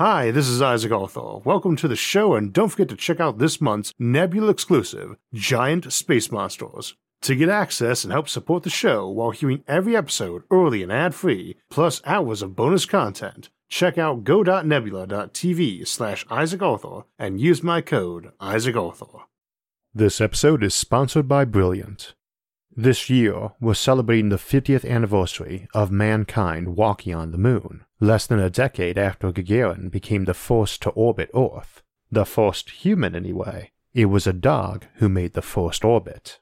Hi, this is Isaac Arthur. Welcome to the show, and don't forget to check out this month's Nebula exclusive, Giant Space Monsters. To get access and help support the show while hearing every episode early and ad free, plus hours of bonus content, check out go.nebula.tv slash Isaac Arthur and use my code Isaac Arthur. This episode is sponsored by Brilliant. This year, we're celebrating the 50th anniversary of mankind walking on the moon, less than a decade after Gagarin became the first to orbit Earth. The first human, anyway. It was a dog who made the first orbit.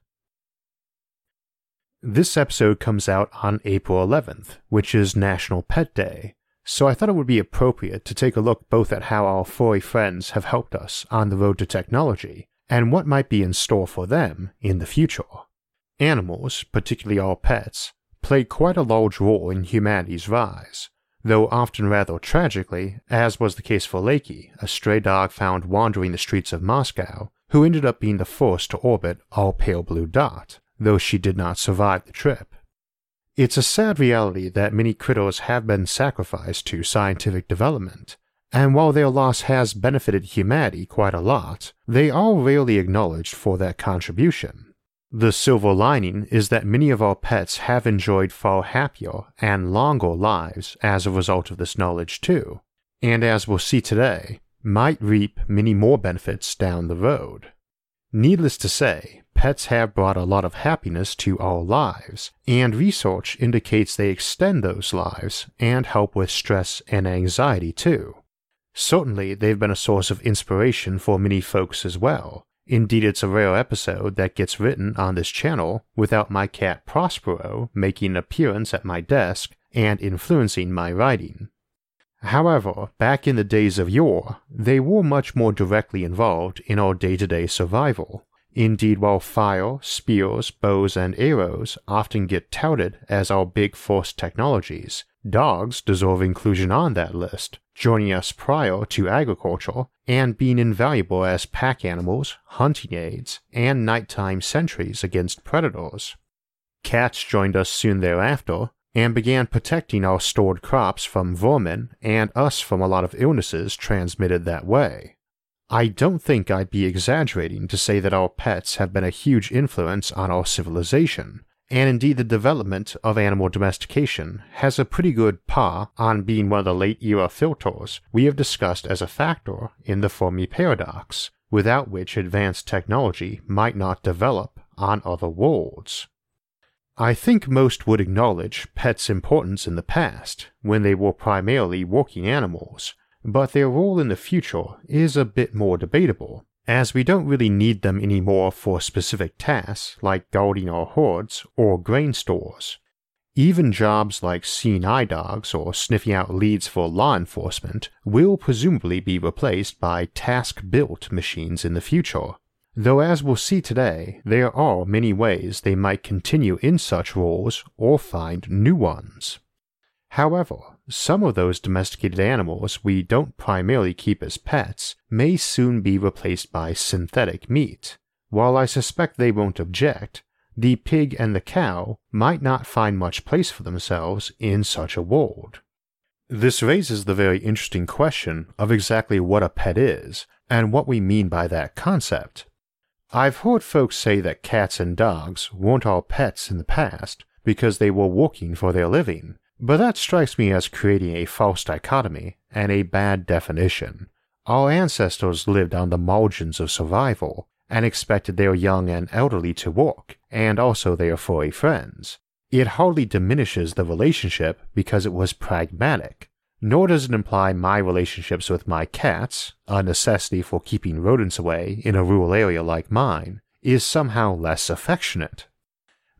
This episode comes out on April 11th, which is National Pet Day, so I thought it would be appropriate to take a look both at how our furry friends have helped us on the road to technology and what might be in store for them in the future. Animals, particularly our pets, play quite a large role in humanity's rise, though often rather tragically, as was the case for Laika, a stray dog found wandering the streets of Moscow, who ended up being the first to orbit our pale blue dot, though she did not survive the trip. It's a sad reality that many critters have been sacrificed to scientific development, and while their loss has benefited humanity quite a lot, they are rarely acknowledged for that contribution. The silver lining is that many of our pets have enjoyed far happier and longer lives as a result of this knowledge too, and as we'll see today, might reap many more benefits down the road. Needless to say, pets have brought a lot of happiness to our lives, and research indicates they extend those lives and help with stress and anxiety too. Certainly, they've been a source of inspiration for many folks as well, Indeed, it's a rare episode that gets written on this channel without my cat Prospero making an appearance at my desk and influencing my writing. However, back in the days of yore, they were much more directly involved in our day to day survival. Indeed, while fire, spears, bows, and arrows often get touted as our big force technologies, dogs deserve inclusion on that list, joining us prior to agriculture and being invaluable as pack animals, hunting aids, and nighttime sentries against predators. Cats joined us soon thereafter and began protecting our stored crops from vermin and us from a lot of illnesses transmitted that way. I don't think I'd be exaggerating to say that our pets have been a huge influence on our civilization, and indeed the development of animal domestication has a pretty good pa on being one of the late era filters we have discussed as a factor in the Fermi paradox, without which advanced technology might not develop on other worlds. I think most would acknowledge pets' importance in the past, when they were primarily working animals, but their role in the future is a bit more debatable, as we don't really need them anymore for specific tasks like guarding our hoards or grain stores. Even jobs like seeing eye dogs or sniffing out leads for law enforcement will presumably be replaced by task built machines in the future. Though, as we'll see today, there are many ways they might continue in such roles or find new ones. However, some of those domesticated animals we don't primarily keep as pets may soon be replaced by synthetic meat. While I suspect they won't object, the pig and the cow might not find much place for themselves in such a world. This raises the very interesting question of exactly what a pet is and what we mean by that concept. I've heard folks say that cats and dogs weren't all pets in the past because they were working for their living, but that strikes me as creating a false dichotomy and a bad definition. Our ancestors lived on the margins of survival and expected their young and elderly to work, and also their furry friends. It hardly diminishes the relationship because it was pragmatic, nor does it imply my relationships with my cats, a necessity for keeping rodents away in a rural area like mine, is somehow less affectionate.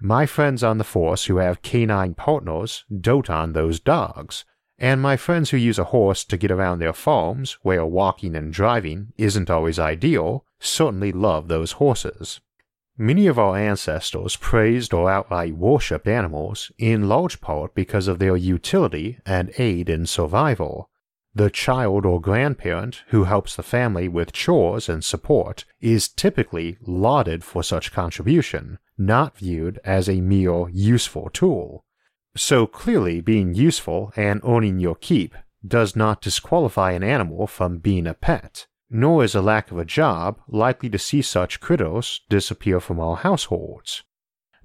My friends on the force who have canine partners dote on those dogs, and my friends who use a horse to get around their farms, where walking and driving isn't always ideal, certainly love those horses. Many of our ancestors praised or outright worshipped animals, in large part because of their utility and aid in survival. The child or grandparent who helps the family with chores and support is typically lauded for such contribution, not viewed as a mere useful tool. So clearly, being useful and earning your keep does not disqualify an animal from being a pet, nor is a lack of a job likely to see such critters disappear from our households.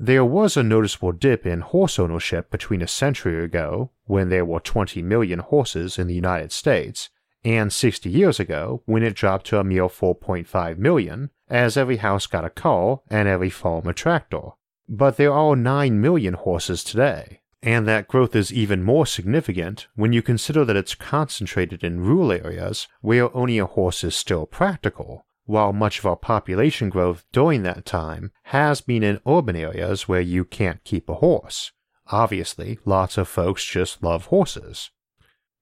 There was a noticeable dip in horse ownership between a century ago, when there were 20 million horses in the United States, and 60 years ago, when it dropped to a mere 4.5 million, as every house got a car and every farm a tractor. But there are 9 million horses today, and that growth is even more significant when you consider that it's concentrated in rural areas where owning a horse is still practical, while much of our population growth during that time has been in urban areas where you can't keep a horse. Obviously, lots of folks just love horses.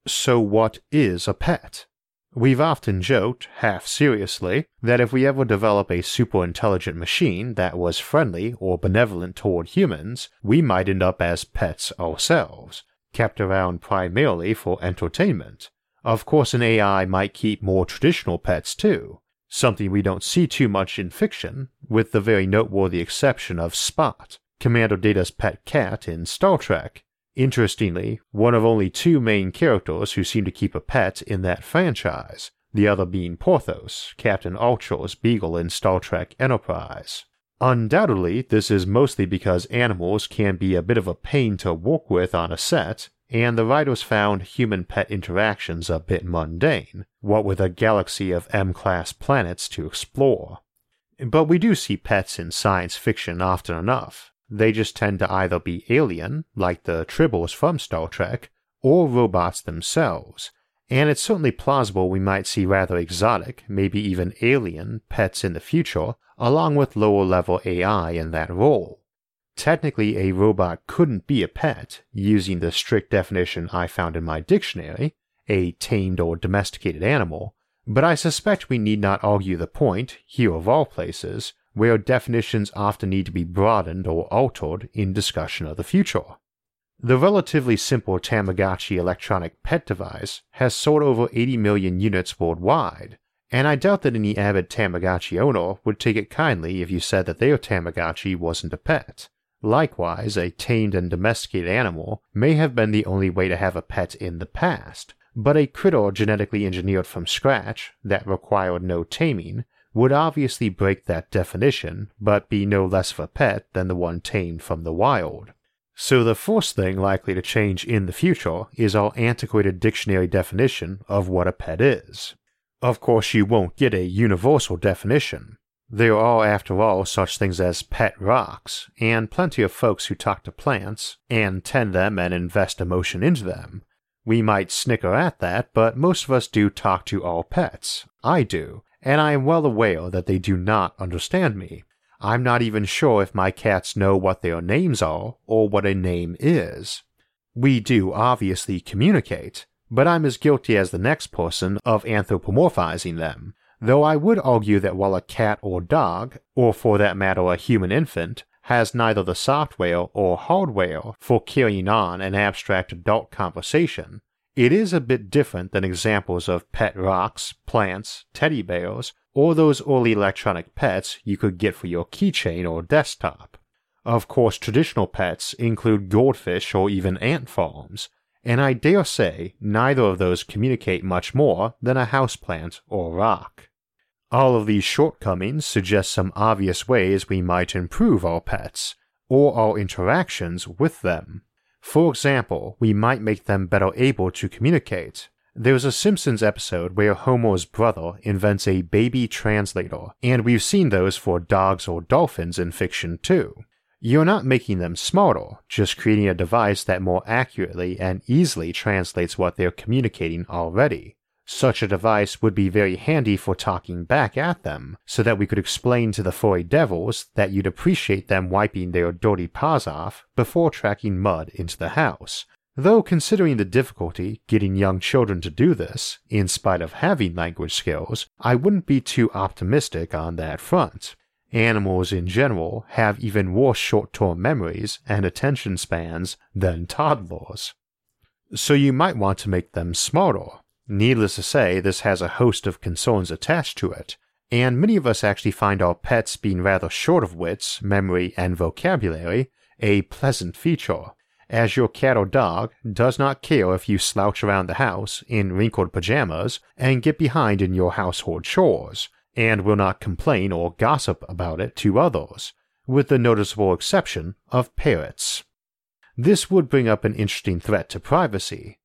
So, what is a pet? We've often joked, half seriously, that if we ever develop a super intelligent machine that was friendly or benevolent toward humans, we might end up as pets ourselves, kept around primarily for entertainment. Of course, an AI might keep more traditional pets too, something we don't see too much in fiction, with the very noteworthy exception of Spot, Commander Data's pet cat in Star Trek, Interestingly, one of only two main characters who seem to keep a pet in that franchise, the other being Porthos, Captain Archer's beagle in Star Trek Enterprise. Undoubtedly, this is mostly because animals can be a bit of a pain to work with on a set, and the writers found human pet interactions a bit mundane, what with a galaxy of M class planets to explore. But we do see pets in science fiction often enough, they just tend to either be alien, like the Tribbles from Star Trek, or robots themselves, and it's certainly plausible we might see rather exotic, maybe even alien, pets in the future, along with lower level AI in that role. Technically, a robot couldn't be a pet, using the strict definition I found in my dictionary, a tamed or domesticated animal, but I suspect we need not argue the point, here of all places, where definitions often need to be broadened or altered in discussion of the future. The relatively simple Tamagotchi electronic pet device has sold over 80 million units worldwide, and I doubt that any avid Tamagotchi owner would take it kindly if you said that their Tamagotchi wasn't a pet. Likewise, a tamed and domesticated animal may have been the only way to have a pet in the past, but a critter genetically engineered from scratch that required no taming would obviously break that definition, but be no less of a pet than the one tamed from the wild. So the first thing likely to change in the future is our antiquated dictionary definition of what a pet is. Of course, you won't get a universal definition. There are, after all, such things as pet rocks, and plenty of folks who talk to plants, and tend them and invest emotion into them. We might snicker at that, but most of us do talk to our pets. I do, and I am well aware that they do not understand me. I'm not even sure if my cats know what their names are or what a name is. We do obviously communicate, but I'm as guilty as the next person of anthropomorphizing them, though I would argue that while a cat or dog, or for that matter a human infant, has neither the software or hardware for carrying on an abstract adult conversation, it is a bit different than examples of pet rocks, plants, teddy bears, or those early electronic pets you could get for your keychain or desktop. Of course, traditional pets include goldfish or even ant farms, and I dare say neither of those communicate much more than a houseplant or rock. All of these shortcomings suggest some obvious ways we might improve our pets, or our interactions with them. For example, we might make them better able to communicate. There's a Simpsons episode where Homer's brother invents a baby translator, and we've seen those for dogs or dolphins in fiction too. You're not making them smarter, just creating a device that more accurately and easily translates what they're communicating already. Such a device would be very handy for talking back at them, so that we could explain to the furry devils that you'd appreciate them wiping their dirty paws off before tracking mud into the house. Though, considering the difficulty getting young children to do this, in spite of having language skills, I wouldn't be too optimistic on that front. Animals in general have even worse short term memories and attention spans than toddlers. So you might want to make them smarter, Needless to say, this has a host of concerns attached to it, and many of us actually find our pets being rather short of wits, memory, and vocabulary a pleasant feature, as your cat or dog does not care if you slouch around the house in wrinkled pajamas and get behind in your household chores, and will not complain or gossip about it to others, with the noticeable exception of parrots. This would bring up an interesting threat to privacy.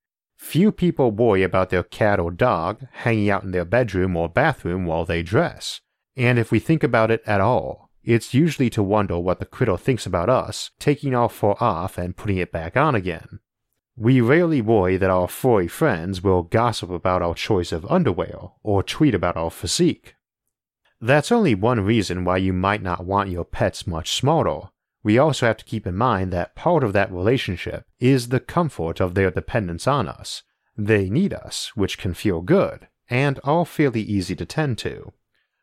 Few people worry about their cat or dog hanging out in their bedroom or bathroom while they dress, and if we think about it at all, it's usually to wonder what the critter thinks about us taking our fur off and putting it back on again. We rarely worry that our furry friends will gossip about our choice of underwear or tweet about our physique. That's only one reason why you might not want your pets much smarter. We also have to keep in mind that part of that relationship is the comfort of their dependence on us. They need us, which can feel good, and are fairly easy to tend to.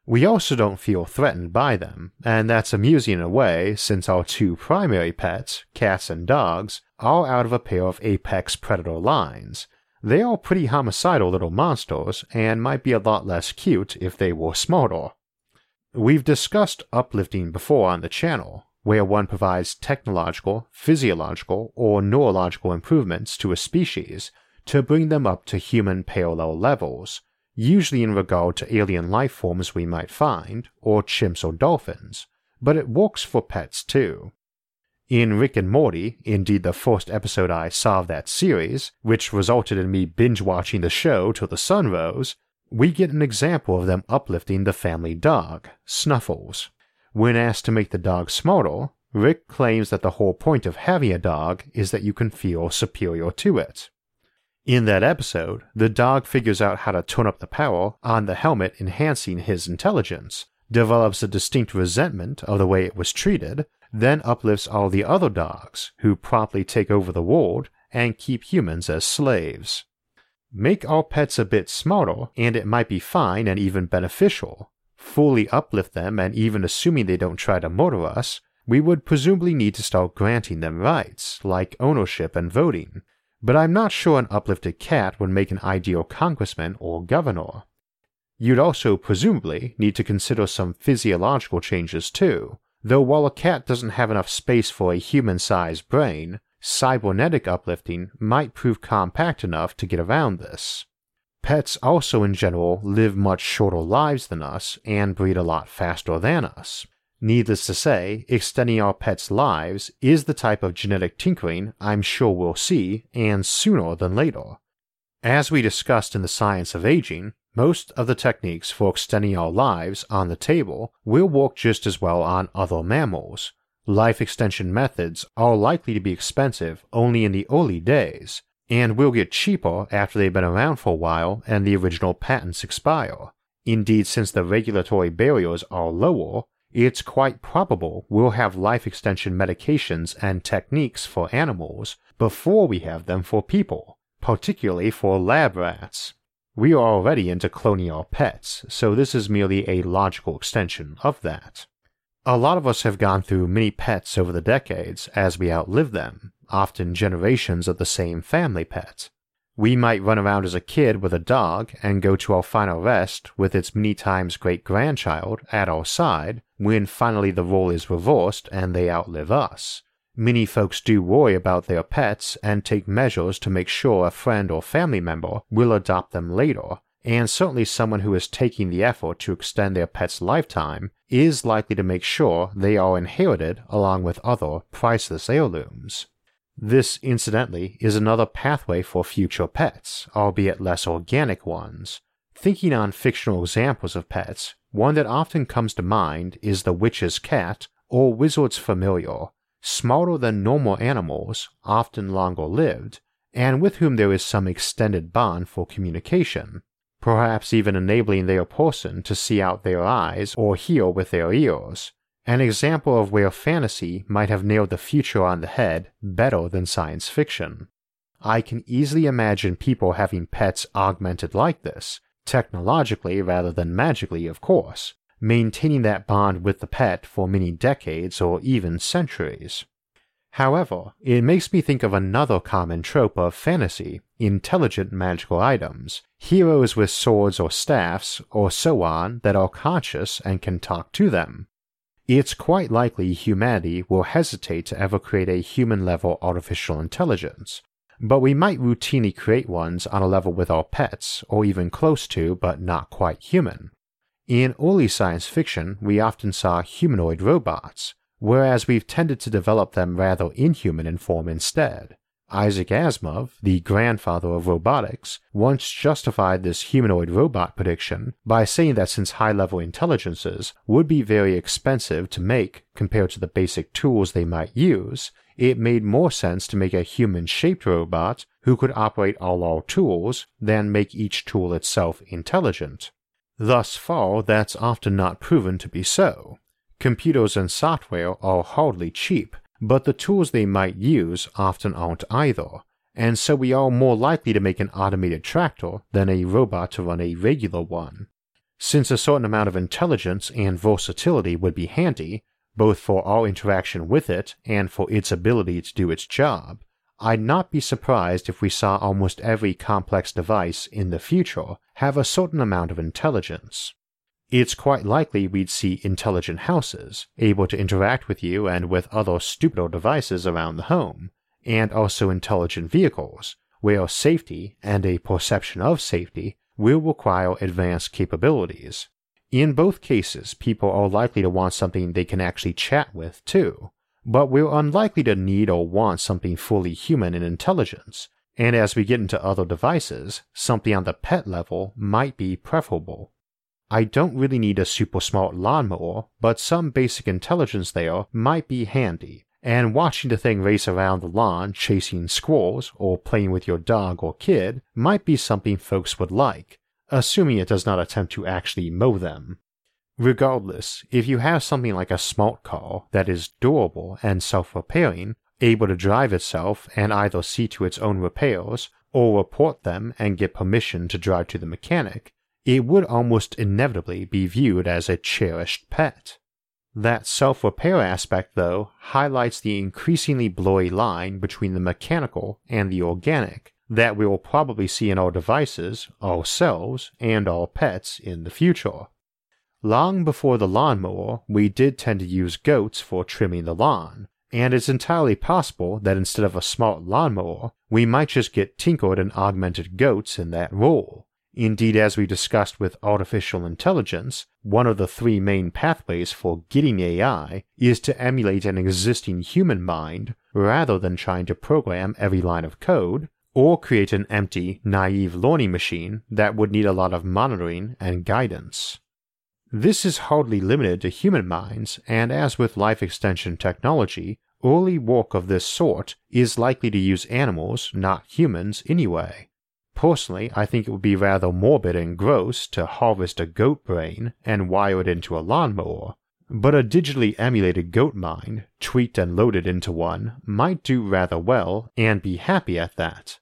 We also don't feel threatened by them, and that's amusing in a way since our two primary pets, cats and dogs, are out of a pair of apex predator lines. They are pretty homicidal little monsters and might be a lot less cute if they were smarter. We've discussed uplifting before on the channel, where one provides technological, physiological, or neurological improvements to a species to bring them up to human parallel levels, usually in regard to alien life forms we might find, or chimps or dolphins, but it works for pets too. In Rick and Morty, indeed the first episode I saw of that series, which resulted in me binge watching the show till the sun rose, we get an example of them uplifting the family dog, Snuffles. When asked to make the dog smarter, Rick claims that the whole point of having a dog is that you can feel superior to it. In that episode, the dog figures out how to turn up the power on the helmet, enhancing his intelligence, develops a distinct resentment of the way it was treated, then uplifts all the other dogs, who promptly take over the world and keep humans as slaves. Make our pets a bit smarter, and it might be fine and even beneficial. Fully uplift them, and even assuming they don't try to murder us, we would presumably need to start granting them rights, like ownership and voting. But I'm not sure an uplifted cat would make an ideal congressman or governor. You'd also presumably need to consider some physiological changes too, though while a cat doesn't have enough space for a human sized brain, cybernetic uplifting might prove compact enough to get around this. Pets also, in general, live much shorter lives than us and breed a lot faster than us. Needless to say, extending our pets' lives is the type of genetic tinkering I'm sure we'll see, and sooner than later. As we discussed in the science of aging, most of the techniques for extending our lives on the table will work just as well on other mammals, Life extension methods are likely to be expensive only in the early days, and will get cheaper after they've been around for a while and the original patents expire. Indeed, since the regulatory barriers are lower, it's quite probable we'll have life extension medications and techniques for animals before we have them for people, particularly for lab rats. We are already into cloning our pets, so this is merely a logical extension of that. A lot of us have gone through many pets over the decades as we outlive them, often generations of the same family pet. We might run around as a kid with a dog and go to our final rest with its many times great grandchild at our side when finally the role is reversed and they outlive us. Many folks do worry about their pets and take measures to make sure a friend or family member will adopt them later, and certainly someone who is taking the effort to extend their pet's lifetime is likely to make sure they are inherited along with other priceless heirlooms. This, incidentally, is another pathway for future pets, albeit less organic ones. Thinking on fictional examples of pets, one that often comes to mind is the witch's cat or wizard's familiar, smaller than normal animals, often longer lived, and with whom there is some extended bond for communication, perhaps even enabling their person to see out their eyes or hear with their ears, an example of where fantasy might have nailed the future on the head better than science fiction. I can easily imagine people having pets augmented like this, technologically rather than magically, of course, maintaining that bond with the pet for many decades or even centuries. However, it makes me think of another common trope of fantasy intelligent magical items, heroes with swords or staffs or so on that are conscious and can talk to them. It's quite likely humanity will hesitate to ever create a human level artificial intelligence, but we might routinely create ones on a level with our pets, or even close to but not quite human. In early science fiction, we often saw humanoid robots, whereas we've tended to develop them rather inhuman in form instead. Isaac Asimov, the grandfather of robotics, once justified this humanoid robot prediction by saying that since high level intelligences would be very expensive to make compared to the basic tools they might use, it made more sense to make a human shaped robot who could operate all our tools than make each tool itself intelligent. Thus far, that's often not proven to be so. Computers and software are hardly cheap, but the tools they might use often aren't either, and so we are more likely to make an automated tractor than a robot to run a regular one. Since a certain amount of intelligence and versatility would be handy, both for our interaction with it and for its ability to do its job, I'd not be surprised if we saw almost every complex device in the future have a certain amount of intelligence it's quite likely we'd see intelligent houses, able to interact with you and with other stupider devices around the home, and also intelligent vehicles, where safety and a perception of safety will require advanced capabilities. In both cases, people are likely to want something they can actually chat with, too, but we're unlikely to need or want something fully human in intelligence, and as we get into other devices, something on the pet level might be preferable. I don't really need a super smart lawnmower, but some basic intelligence there might be handy, and watching the thing race around the lawn chasing squirrels or playing with your dog or kid might be something folks would like, assuming it does not attempt to actually mow them. Regardless, if you have something like a smart car that is durable and self repairing, able to drive itself and either see to its own repairs or report them and get permission to drive to the mechanic, it would almost inevitably be viewed as a cherished pet. That self repair aspect, though, highlights the increasingly blurry line between the mechanical and the organic that we will probably see in our devices, ourselves, and our pets in the future. Long before the lawnmower, we did tend to use goats for trimming the lawn, and it's entirely possible that instead of a smart lawnmower, we might just get tinkered and augmented goats in that role, Indeed, as we discussed with artificial intelligence, one of the three main pathways for getting AI is to emulate an existing human mind rather than trying to program every line of code, or create an empty, naive learning machine that would need a lot of monitoring and guidance. This is hardly limited to human minds, and as with life extension technology, early work of this sort is likely to use animals, not humans, anyway. Personally, I think it would be rather morbid and gross to harvest a goat brain and wire it into a lawnmower, but a digitally emulated goat mind, tweaked and loaded into one, might do rather well and be happy at that.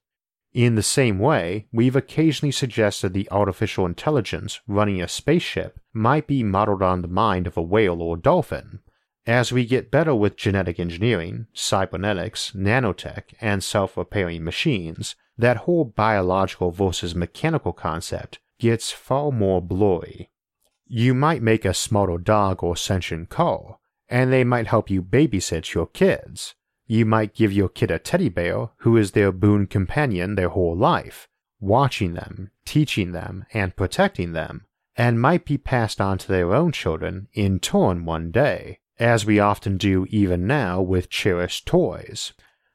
In the same way, we've occasionally suggested the artificial intelligence running a spaceship might be modeled on the mind of a whale or dolphin. As we get better with genetic engineering, cybernetics, nanotech, and self repairing machines, that whole biological versus mechanical concept gets far more blurry. You might make a smarter dog or sentient car, and they might help you babysit your kids. You might give your kid a teddy bear who is their boon companion their whole life, watching them, teaching them, and protecting them, and might be passed on to their own children in turn one day, as we often do even now with cherished toys,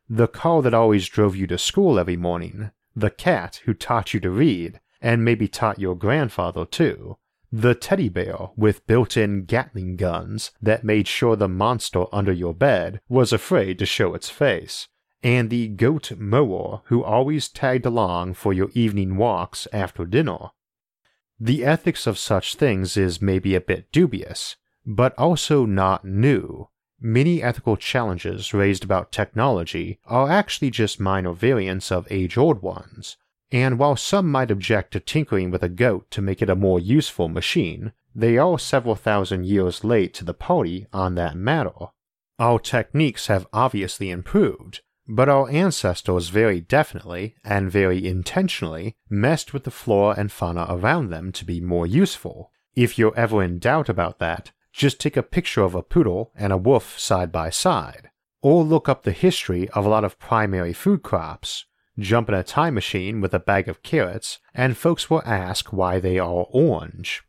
the car that always drove you to school every morning, the cat who taught you to read, and maybe taught your grandfather too, the teddy bear with built in Gatling guns that made sure the monster under your bed was afraid to show its face, and the goat mower who always tagged along for your evening walks after dinner. The ethics of such things is maybe a bit dubious, but also not new, Many ethical challenges raised about technology are actually just minor variants of age old ones, and while some might object to tinkering with a goat to make it a more useful machine, they are several thousand years late to the party on that matter. Our techniques have obviously improved, but our ancestors very definitely and very intentionally messed with the flora and fauna around them to be more useful. If you're ever in doubt about that, just take a picture of a poodle and a wolf side by side, or look up the history of a lot of primary food crops, jump in a time machine with a bag of carrots, and folks will ask why they are orange.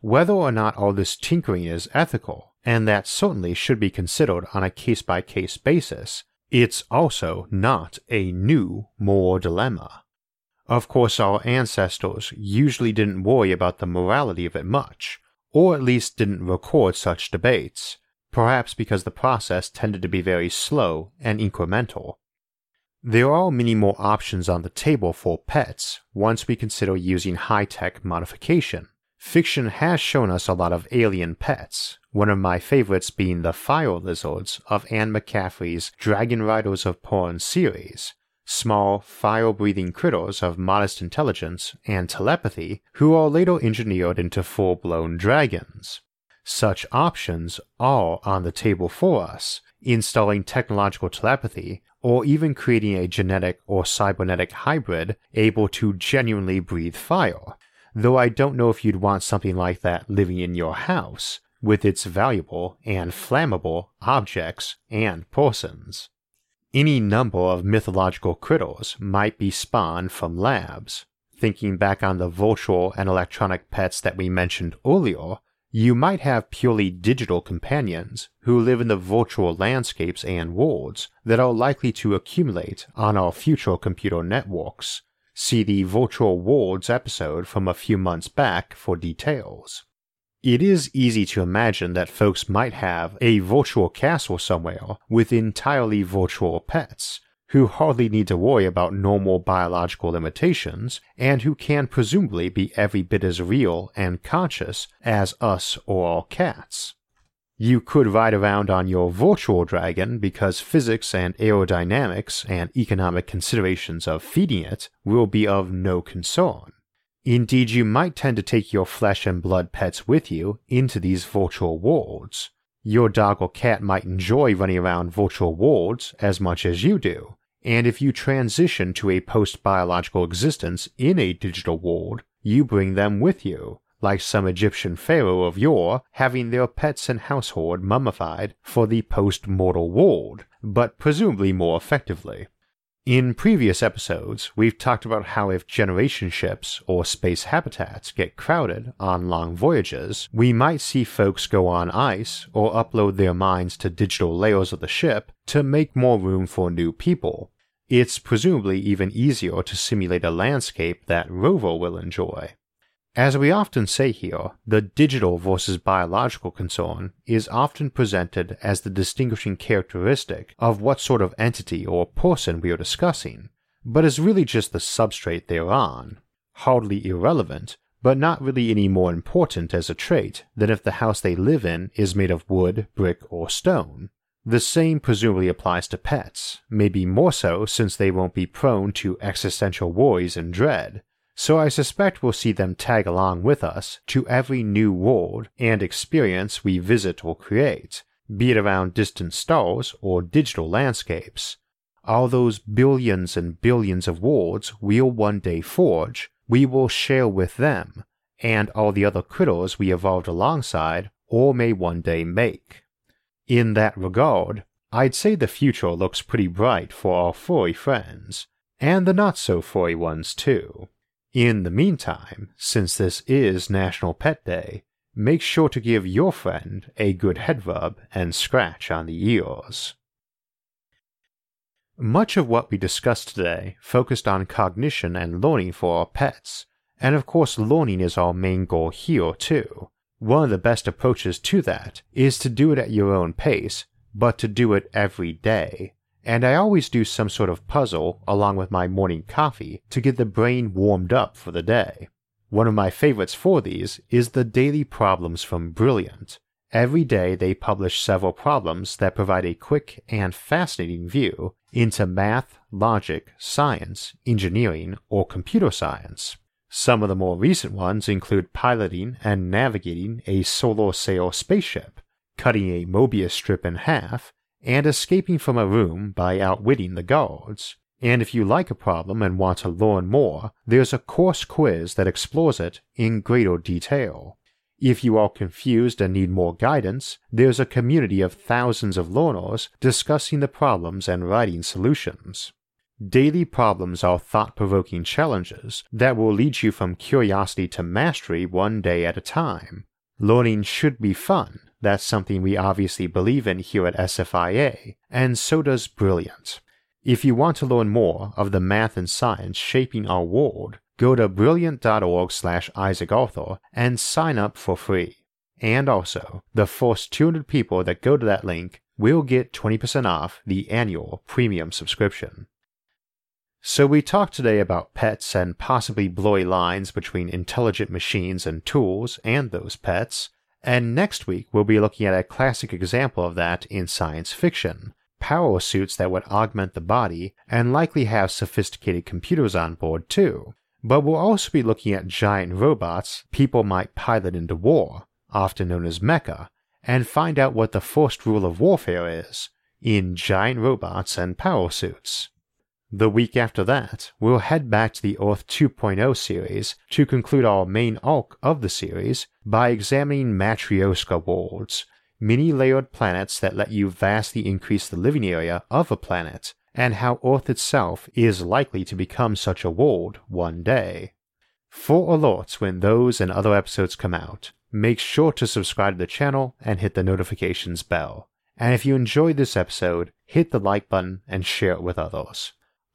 Whether or not all this tinkering is ethical, and that certainly should be considered on a case by case basis, it's also not a new moral dilemma. Of course, our ancestors usually didn't worry about the morality of it much, or at least didn't record such debates, perhaps because the process tended to be very slow and incremental. There are many more options on the table for pets once we consider using high tech modification. Fiction has shown us a lot of alien pets, one of my favorites being the fire lizards of Anne McCaffrey's Dragon Riders of Pern series, small, fire breathing critters of modest intelligence and telepathy who are later engineered into full blown dragons. Such options are on the table for us, installing technological telepathy or even creating a genetic or cybernetic hybrid able to genuinely breathe fire, though I don't know if you'd want something like that living in your house, with its valuable and flammable objects and persons. Any number of mythological critters might be spawned from labs. Thinking back on the virtual and electronic pets that we mentioned earlier, you might have purely digital companions who live in the virtual landscapes and worlds that are likely to accumulate on our future computer networks. See the Virtual Worlds episode from a few months back for details. It is easy to imagine that folks might have a virtual castle somewhere with entirely virtual pets, who hardly need to worry about normal biological limitations, and who can presumably be every bit as real and conscious as us or our cats. You could ride around on your virtual dragon because physics and aerodynamics and economic considerations of feeding it will be of no concern. Indeed, you might tend to take your flesh and blood pets with you into these virtual worlds. Your dog or cat might enjoy running around virtual worlds as much as you do, and if you transition to a post biological existence in a digital world, you bring them with you, like some Egyptian pharaoh of yore having their pets and household mummified for the post mortal world, but presumably more effectively. In previous episodes, we've talked about how if generation ships or space habitats get crowded on long voyages, we might see folks go on ice or upload their minds to digital layers of the ship to make more room for new people. It's presumably even easier to simulate a landscape that Rover will enjoy. As we often say here, the digital versus biological concern is often presented as the distinguishing characteristic of what sort of entity or person we are discussing, but is really just the substrate thereon, hardly irrelevant, but not really any more important as a trait than if the house they live in is made of wood, brick, or stone. The same presumably applies to pets, maybe more so since they won't be prone to existential worries and dread, so I suspect we'll see them tag along with us to every new world and experience we visit or create, be it around distant stars or digital landscapes. All those billions and billions of worlds we'll one day forge, we will share with them, and all the other critters we evolved alongside or may one day make. In that regard, I'd say the future looks pretty bright for our furry friends, and the not so furry ones too. In the meantime, since this is National Pet Day, make sure to give your friend a good head rub and scratch on the ears. Much of what we discussed today focused on cognition and learning for our pets, and of course, learning is our main goal here too. One of the best approaches to that is to do it at your own pace, but to do it every day and I always do some sort of puzzle along with my morning coffee to get the brain warmed up for the day. One of my favorites for these is the Daily Problems from Brilliant. Every day they publish several problems that provide a quick and fascinating view into math, logic, science, engineering, or computer science. Some of the more recent ones include piloting and navigating a solar sail spaceship, cutting a Mobius strip in half, and escaping from a room by outwitting the guards. And if you like a problem and want to learn more, there's a course quiz that explores it in greater detail. If you are confused and need more guidance, there's a community of thousands of learners discussing the problems and writing solutions. Daily problems are thought provoking challenges that will lead you from curiosity to mastery one day at a time. Learning should be fun, that's something we obviously believe in here at SFIA, and so does Brilliant. If you want to learn more of the math and science shaping our world, go to brilliant.org slash Isaac and sign up for free. And also, the first 200 people that go to that link will get 20% off the annual premium subscription. So we talked today about pets and possibly blurry lines between intelligent machines and tools and those pets, and next week we'll be looking at a classic example of that in science fiction, power suits that would augment the body and likely have sophisticated computers on board too. But we'll also be looking at giant robots people might pilot into war, often known as mecha, and find out what the first rule of warfare is in giant robots and power suits. The week after that, we'll head back to the Earth 2.0 series to conclude our main arc of the series by examining Matryoshka worlds, many layered planets that let you vastly increase the living area of a planet, and how Earth itself is likely to become such a world one day. For alerts when those and other episodes come out, make sure to subscribe to the channel and hit the notifications bell. And if you enjoyed this episode, hit the like button and share it with others.